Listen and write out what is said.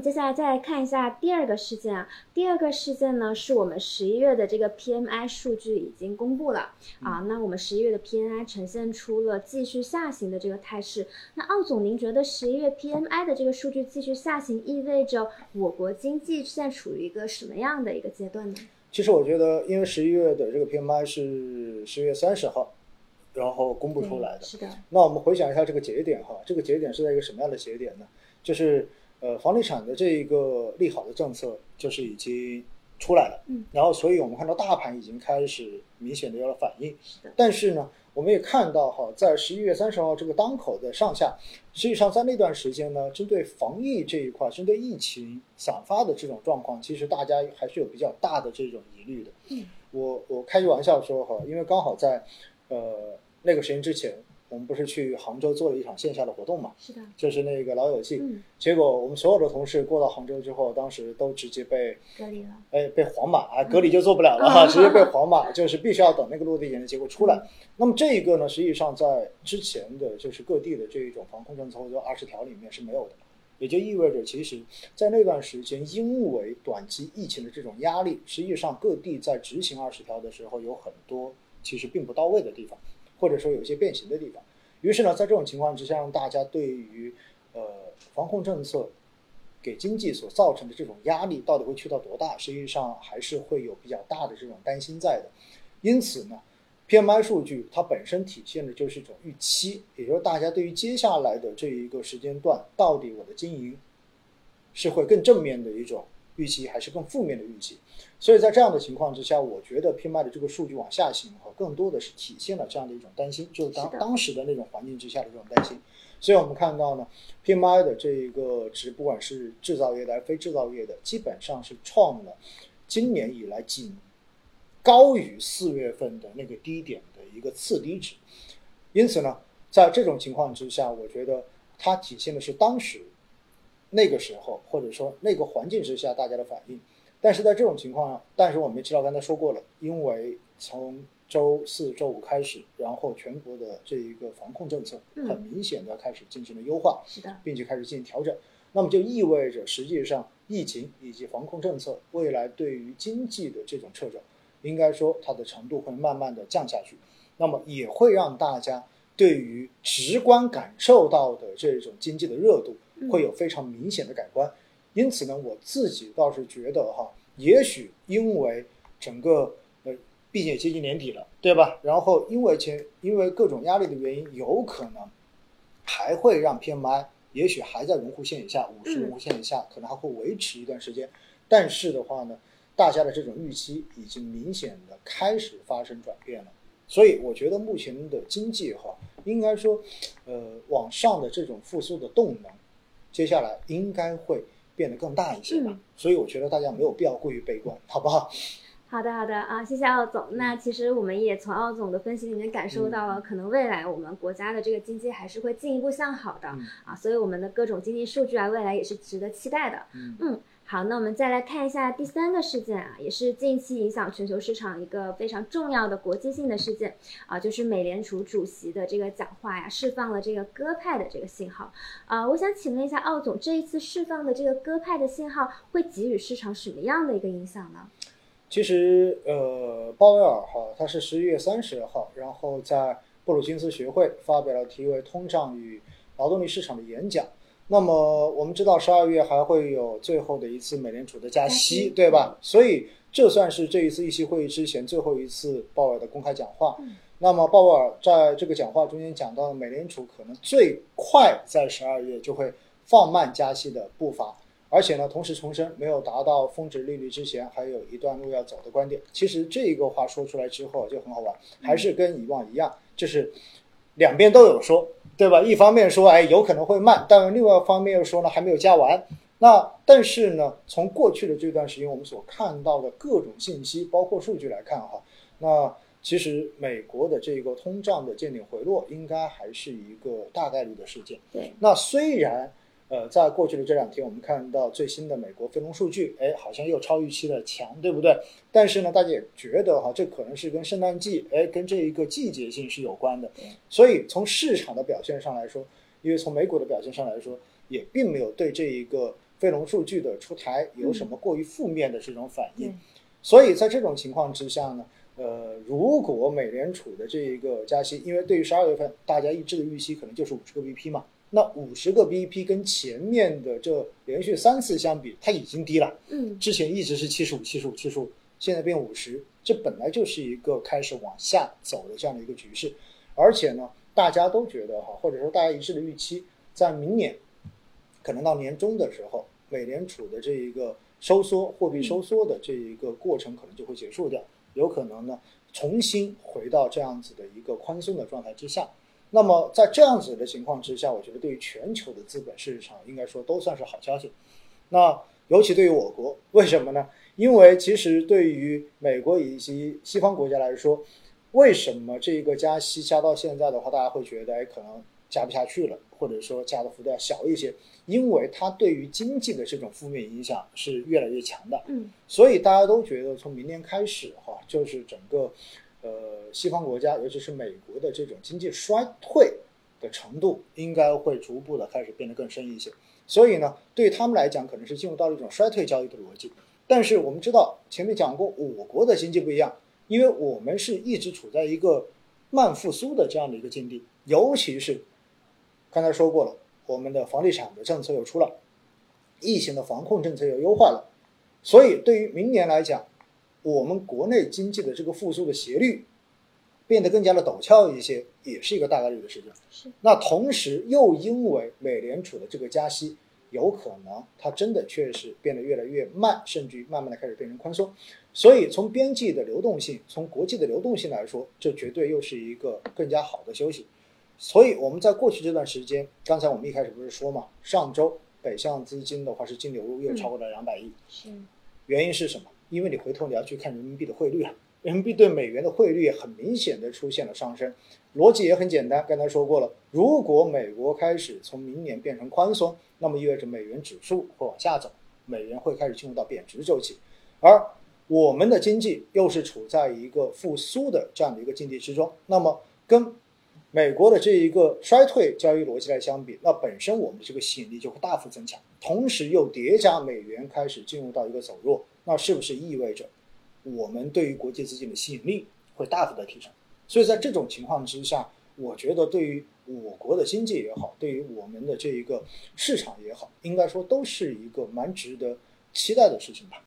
接下来再来看一下第二个事件啊，第二个事件呢是我们十一月的这个 PMI 数据已经公布了啊，那我们十一月的 PMI 呈现出了继续下行的这个态势。那奥总，您觉得十一月 PMI 的这个数据继续下行，意味着我国经济现在处于一个什么样的一个阶段呢？其实我觉得，因为十一月的这个 PMI 是十月三十号，然后公布出来的。是的。那我们回想一下这个节点哈，这个节点是在一个什么样的节点呢？就是呃，房地产的这一个利好的政策就是已经出来了，嗯，然后所以我们看到大盘已经开始明显的有了反应。但是呢，我们也看到哈，在十一月三十号这个当口的上下，实际上在那段时间呢，针对防疫这一块，针对疫情散发的这种状况，其实大家还是有比较大的这种疑虑的。嗯，我我开句玩笑说哈，因为刚好在呃那个时间之前，我们不是去杭州做了一场线下的活动嘛？是的。就是那个老友记，嗯，结果我们所有的同事过到杭州之后，当时都直接被隔离了。哎，被黄码啊，隔离就做不了了哈，直接被黄码，就是必须要等那个落地检的结果出来。那么这一个呢，实际上在之前的就是各地的这一种防控政策或者二十条里面是没有的，也就意味着其实，在那段时间，因为短期疫情的这种压力，实际上各地在执行二十条的时候有很多其实并不到位的地方，或者说有一些变形的地方。于是呢，在这种情况之下，大家对于呃防控政策给经济所造成的这种压力到底会去到多大，实际上还是会有比较大的这种担心在的。因此呢，PMI 数据它本身体现的就是一种预期，也就是大家对于接下来的这一个时间段，到底我的经营是会更正面的一种预期，还是更负面的预期。所以在这样的情况之下，我觉得 PMI 的这个数据往下行哈，更多的是体现了这样的一种担心，就是当当时的那种环境之下的这种担心。所以我们看到呢，PMI 的这一个值，不管是制造业的还是非制造业的，基本上是创了今年以来仅高于四月份的那个低点的一个次低值。因此呢，在这种情况之下，我觉得它体现的是当时那个时候或者说那个环境之下大家的反应。但是在这种情况，但是我们也知道刚才说过了，因为从周四周五开始，然后全国的这一个防控政策很明显的开始进行了优化，是的，并且开始进行调整。那么就意味着，实际上疫情以及防控政策未来对于经济的这种掣肘，应该说它的程度会慢慢的降下去。那么也会让大家对于直观感受到的这种经济的热度会有非常明显的改观。因此呢，我自己倒是觉得哈，也许因为整个呃，毕竟接近年底了，对吧？然后因为前因为各种压力的原因，有可能还会让 PMI 也许还在荣枯线以下，五十荣枯线以下，可能还会维持一段时间。但是的话呢，大家的这种预期已经明显的开始发生转变了。所以我觉得目前的经济哈，应该说，呃，往上的这种复苏的动能，接下来应该会。变得更大一些吧，所以我觉得大家没有必要过于悲观，好不好？好的，好的啊，谢谢奥总。那其实我们也从奥总的分析里面感受到了，可能未来我们国家的这个经济还是会进一步向好的啊，所以我们的各种经济数据啊，未来也是值得期待的。嗯。好，那我们再来看一下第三个事件啊，也是近期影响全球市场一个非常重要的国际性的事件啊，就是美联储主席的这个讲话呀，释放了这个鸽派的这个信号啊。我想请问一下奥总，这一次释放的这个鸽派的信号会给予市场什么样的一个影响呢？其实，呃，鲍威尔哈，他是十一月三十号，然后在布鲁金斯学会发表了题为《通胀与劳动力市场》的演讲。那么我们知道，十二月还会有最后的一次美联储的加息，对吧？所以这算是这一次议息会议之前最后一次鲍威尔的公开讲话。那么鲍威尔在这个讲话中间讲到，美联储可能最快在十二月就会放慢加息的步伐，而且呢，同时重申没有达到峰值利率之前还有一段路要走的观点。其实这一个话说出来之后就很好玩，还是跟以往一样，就是两边都有说。对吧？一方面说，哎，有可能会慢，但另外一方面又说呢，还没有加完。那但是呢，从过去的这段时间我们所看到的各种信息，包括数据来看，哈，那其实美国的这个通胀的见顶回落，应该还是一个大概率的事件。对。那虽然。呃，在过去的这两天，我们看到最新的美国非农数据，哎，好像又超预期的强，对不对？但是呢，大家也觉得哈，这可能是跟圣诞季，哎，跟这一个季节性是有关的。所以从市场的表现上来说，因为从美股的表现上来说，也并没有对这一个非农数据的出台有什么过于负面的这种反应。对所以在这种情况之下呢，呃，如果美联储的这一个加息，因为对于十二月份大家一致的预期可能就是五十个 BP 嘛，那五十个 BP 跟前面的这连续三次相比，它已经低了。嗯之前一直是七十五、七十五、七十五，现在变五十，这本来就是一个开始往下走的这样的一个局势，而且呢，大家都觉得哈，或者说大家一致的预期，在明年可能到年终的时候，美联储的这一个收缩、货币收缩的这一个过程可能就会结束掉，有可能呢重新回到这样子的一个宽松的状态之下。那么在这样子的情况之下，我觉得对于全球的资本市场应该说都算是好消息。那尤其对于我国，为什么呢？因为其实对于美国以及西方国家来说，为什么这个加息加到现在的话，大家会觉得哎可能加不下去了，或者说加的幅度要小一些？因为它对于经济的这种负面影响是越来越强的。嗯所以大家都觉得从明年开始哈，就是整个西方国家，尤其是美国的这种经济衰退的程度，应该会逐步的开始变得更深一些。所以呢，对于他们来讲，可能是进入到了一种衰退交易的逻辑。但是我们知道，前面讲过，我国的经济不一样，因为我们是一直处在一个慢复苏的这样的一个境地，尤其是刚才说过了，我们的房地产的政策又出了，疫情的防控政策又优化了，所以对于明年来讲，我们国内经济的这个复苏的斜率变得更加的陡峭一些，也是一个大概率的事情。是那同时又因为美联储的这个加息，有可能它真的确实变得越来越慢，甚至于慢慢的开始变成宽松。所以从边际的流动性，从国际的流动性来说，这绝对又是一个更加好的休息。所以我们在过去这段时间，刚才我们一开始不是说嘛，上周北向资金的话是净流入又超过了两百亿，是原因是什么？因为你回头你要去看人民币的汇率啊，人民币对美元的汇率很明显的出现了上升，逻辑也很简单，刚才说过了，如果美国开始从明年变成宽松，那么意味着美元指数会往下走，美元会开始进入到贬值周期，而我们的经济又是处在一个复苏的这样的一个境地之中，那么跟美国的这一个衰退交易逻辑来相比，那本身我们的这个吸引力就会大幅增强，同时又叠加美元开始进入到一个走弱，那是不是意味着我们对于国际资金的吸引力会大幅的提升？所以在这种情况之下，我觉得对于我国的经济也好，对于我们的这一个市场也好，应该说都是一个蛮值得期待的事情吧。